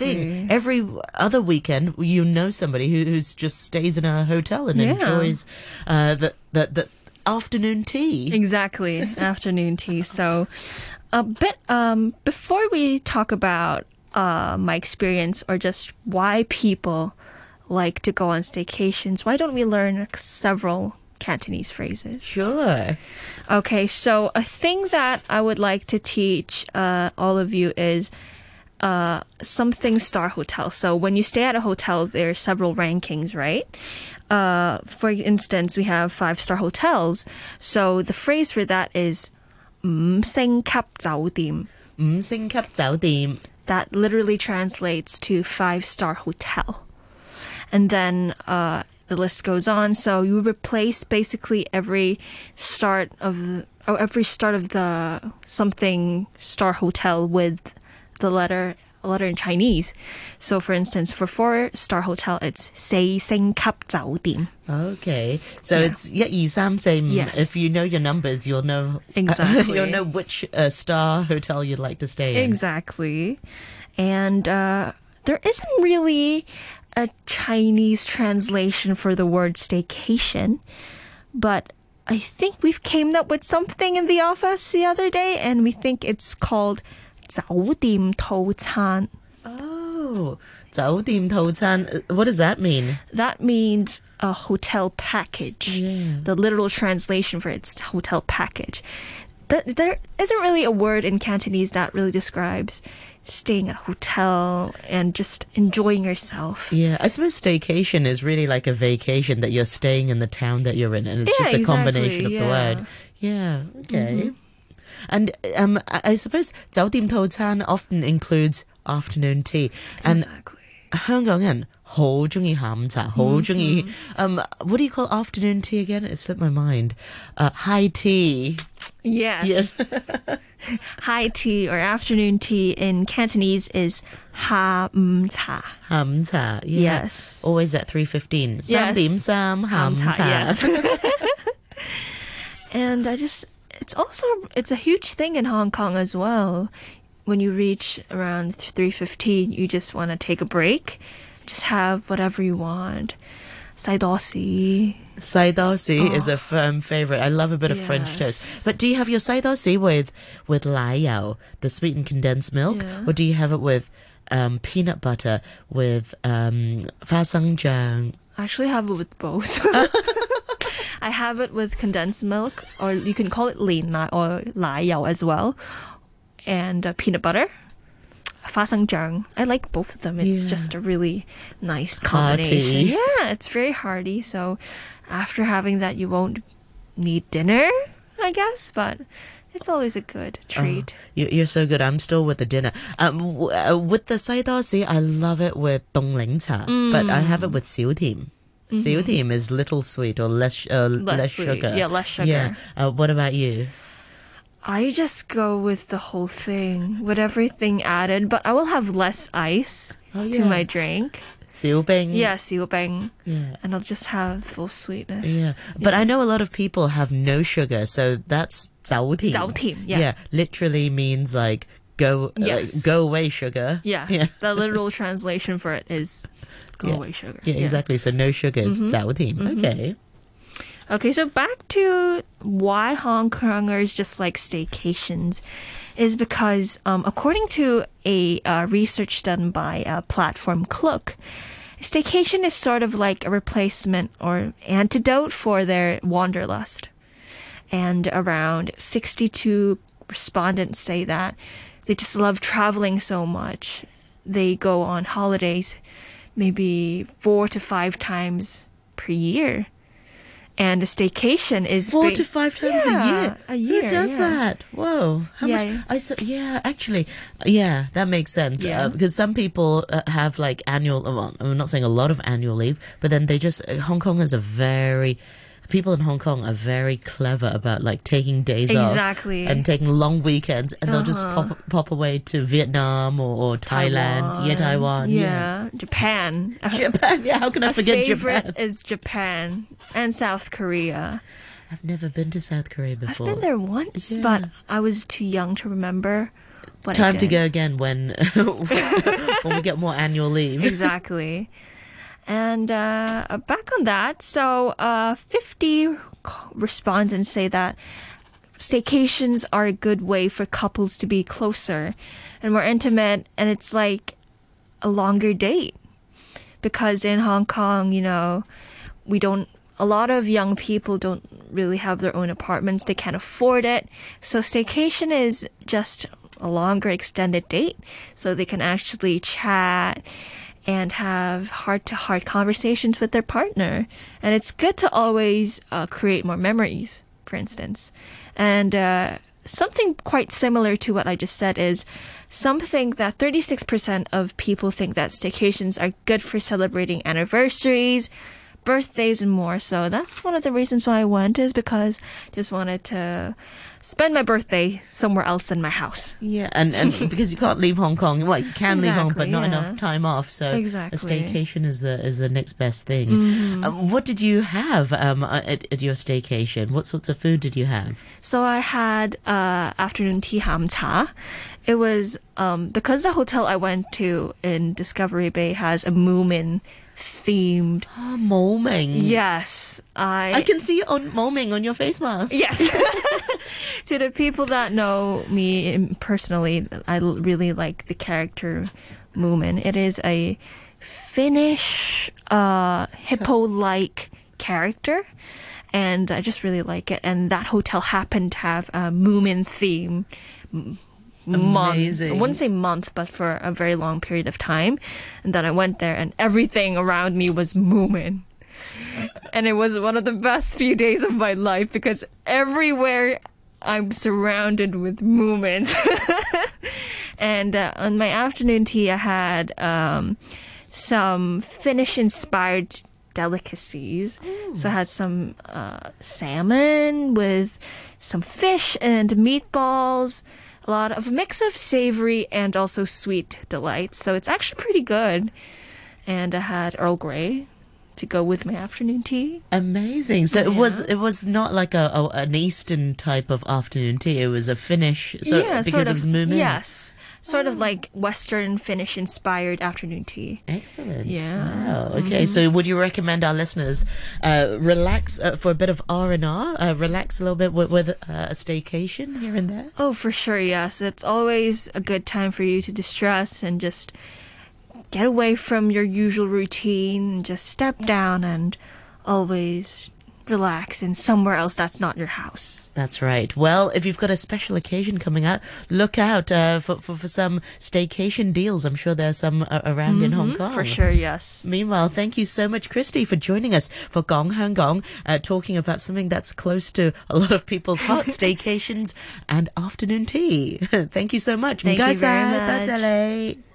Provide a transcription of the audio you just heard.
thing. Every other weekend, you know somebody who who's just stays in a hotel and Yeah. enjoys uh, the, the the afternoon tea. Exactly, afternoon tea. So, a bit um, before we talk about uh, my experience or just why people like to go on staycations, why don't we learn several Cantonese phrases? Sure. Okay, so a thing that I would like to teach uh, all of you is uh, something star hotel. So when you stay at a hotel, there are several rankings, right? Uh, for instance, we have five star hotels. So the phrase for that is 五星级酒店.五星级酒店 That literally translates to five star hotel. And then uh, the list goes on. So you replace basically every start of the, or every start of the something star hotel with the letter a letter in Chinese. So for instance, for four star hotel, it's 四星级酒店. Okay, so Yeah. it's 一二三四五. Yes. If you know your numbers, you'll know Exactly. you'll know which uh, star hotel you'd like to stay in. Exactly. And uh, there isn't really a Chinese translation for the word staycation, but I think we've came up with something in the office the other day, and we think it's called 酒店套餐. Oh, 酒店套餐. Uh, What does that mean? That means a hotel package. Yeah. The literal translation for it's hotel package. Th- There isn't really a word in Cantonese that really describes staying at a hotel and just enjoying yourself. Yeah, I suppose staycation is really like a vacation that you're staying in the town that you're in, and it's Yeah, just a combination exactly, of the yeah. word. Yeah, okay. And um, I I suppose 酒店套餐 often includes afternoon tea, and exactly. 香港人好中意下午茶，好中意 um what do you call afternoon tea again? It slipped my mind. Uh, high tea. Yes. Yes. High tea or afternoon tea in Cantonese is ha m cha. 下午茶. Yeah. Yes. Always at 3.15. yes. 三点三下午茶. Yes. and I just it's also it's a huge thing in Hong Kong as well. When you reach around 3:15, you just want to take a break, just have whatever you want. Saidosi. Saidosi oh. is a firm favorite. I love a bit of yes. French toast. But do you have your saidosi with with lai the sweetened condensed milk, yeah. or do you have it with um, peanut butter with um, fa sang jiang? I actually have it with both. I have it with condensed milk, or you can call it lean or lai yao as well, and uh, peanut butter. 花生醬. I like both of them. It's yeah. just a really nice combination. Hearty. Yeah, it's very hearty. So after having that, you won't need dinner, I guess, but it's always a good oh, treat. Oh, you, are so good. I'm still with the dinner. Um, uh, with the 西多士, I love it with 凍檸茶, mm. but I have it mm. with 少甜. Seal mm-hmm. is little sweet or less uh, less, less sugar. Yeah, less sugar. Yeah. Uh, what about you? I just go with the whole thing, with everything added, but I will have less ice oh, yeah. to my drink. Xiu Yeah, Xiu Yeah. And I'll just have full sweetness. Yeah. But. I know a lot of people have no sugar, so that's Zhao Ting. Yeah. Yeah. Literally means like go uh, yes. uh, go away sugar. Yeah. yeah. The literal translation for it is go Yeah. away sugar. yeah, exactly. So no sugar is Mm-hmm. 早甜. Okay. Okay, so back to why Hong Kongers just like staycations is because, um, according to a uh, research done by uh, platform Klook, staycation is sort of like a replacement or antidote for their wanderlust. And around 62 respondents say that they just love traveling so much. They go on holidays maybe four to five times per year. And a staycation is Four to five times Yeah, a year. a year, Who does yeah. that? Whoa. How Yeah, much? yeah. I s- yeah, actually, yeah, that makes sense. Yeah. Uh, because some people uh, have like annual. Well, I'm not saying a lot of annual leave, but then they just uh, Hong is a very. People in Hong Kong are very clever about like taking days off and taking long weekends, and they'll just Uh-huh. pop pop away to Vietnam or, or Thailand, yeah, Taiwan, yeah, Japan. Japan. Yeah, how can I forget My favorite Japan? is Japan and South Korea. I've never been to South Korea before. I've been there once, Yeah. but I was too young to remember. Time to go again when when we get more annual leave. exactly. And uh, back on that, so uh, 50 respondents say that staycations are a good way for couples to be closer and more intimate, and it's like a longer date. Because in Hong Kong, you know, we don't, a lot of young people don't really have their own apartments, they can't afford it. So staycation is just a longer extended date, so they can actually chat and have heart to heart conversations with their partner. And it's good to always uh, create more memories, for instance. And uh, something quite similar to what I just said is something that 36% of people think that staycations are good for celebrating anniversaries, birthdays, and more. So that's one of the reasons why I went is because just wanted to spend my birthday somewhere else than my house. Yeah, and, and because you can't leave Hong Kong, well, you can leave Hong Kong, but not yeah. enough time off. So Exactly. a staycation is the is the next best thing. Mm-hmm. Uh, what did you have um, at, at your staycation? What sorts of food did you have? So I had uh, afternoon tea ham cha. It was um, because the hotel I went to in Discovery Bay has a Moomin themed. Oh, Moomin. Yes, I. I can see on Moomin on your face mask. Yes. to the people that know me personally, I really like the character Moomin. It is a Finnish uh, hippo-like character, and I just really like it. And that hotel happened to have a Moomin theme. Month. I wouldn't say month, but for a very long period of time. And then I went there, and everything around me was Moomin and it was one of the best few days of my life because everywhere I'm surrounded with movements. and uh, on my afternoon tea, I had um, some Finnish inspired delicacies. So I had some uh, salmon with some fish and meatballs. A lot of a mix of savory and also sweet delights. So it's actually pretty good. And I had Earl Grey to go with my afternoon tea. Amazing. So it was it was not like a, a an Eastern type of afternoon tea. It was a Finnish. So yeah, because sort it was moomin. Yes, sort of like Western Finnish inspired afternoon tea. Excellent. Yeah. Wow. Okay. So, would you recommend our listeners uh, relax uh, for a bit of R and R, uh, relax a little bit with, with uh, a staycation here and there? Oh, for sure, yes. It's always a good time for you to distress and just get away from your usual routine and just step down and always relax in somewhere else that's not your house. That's right. Well, if you've got a special occasion coming up, look out uh, for, for for some staycation deals. I'm sure there's some uh, around in Hong Kong. Mm-hmm. For sure, yes. Meanwhile, thank you so much, Kristy, for joining us for Gong Hong Gong, uh, talking about something that's close to a lot of people's hearts, staycations and afternoon tea. thank you so much. Thank you very much.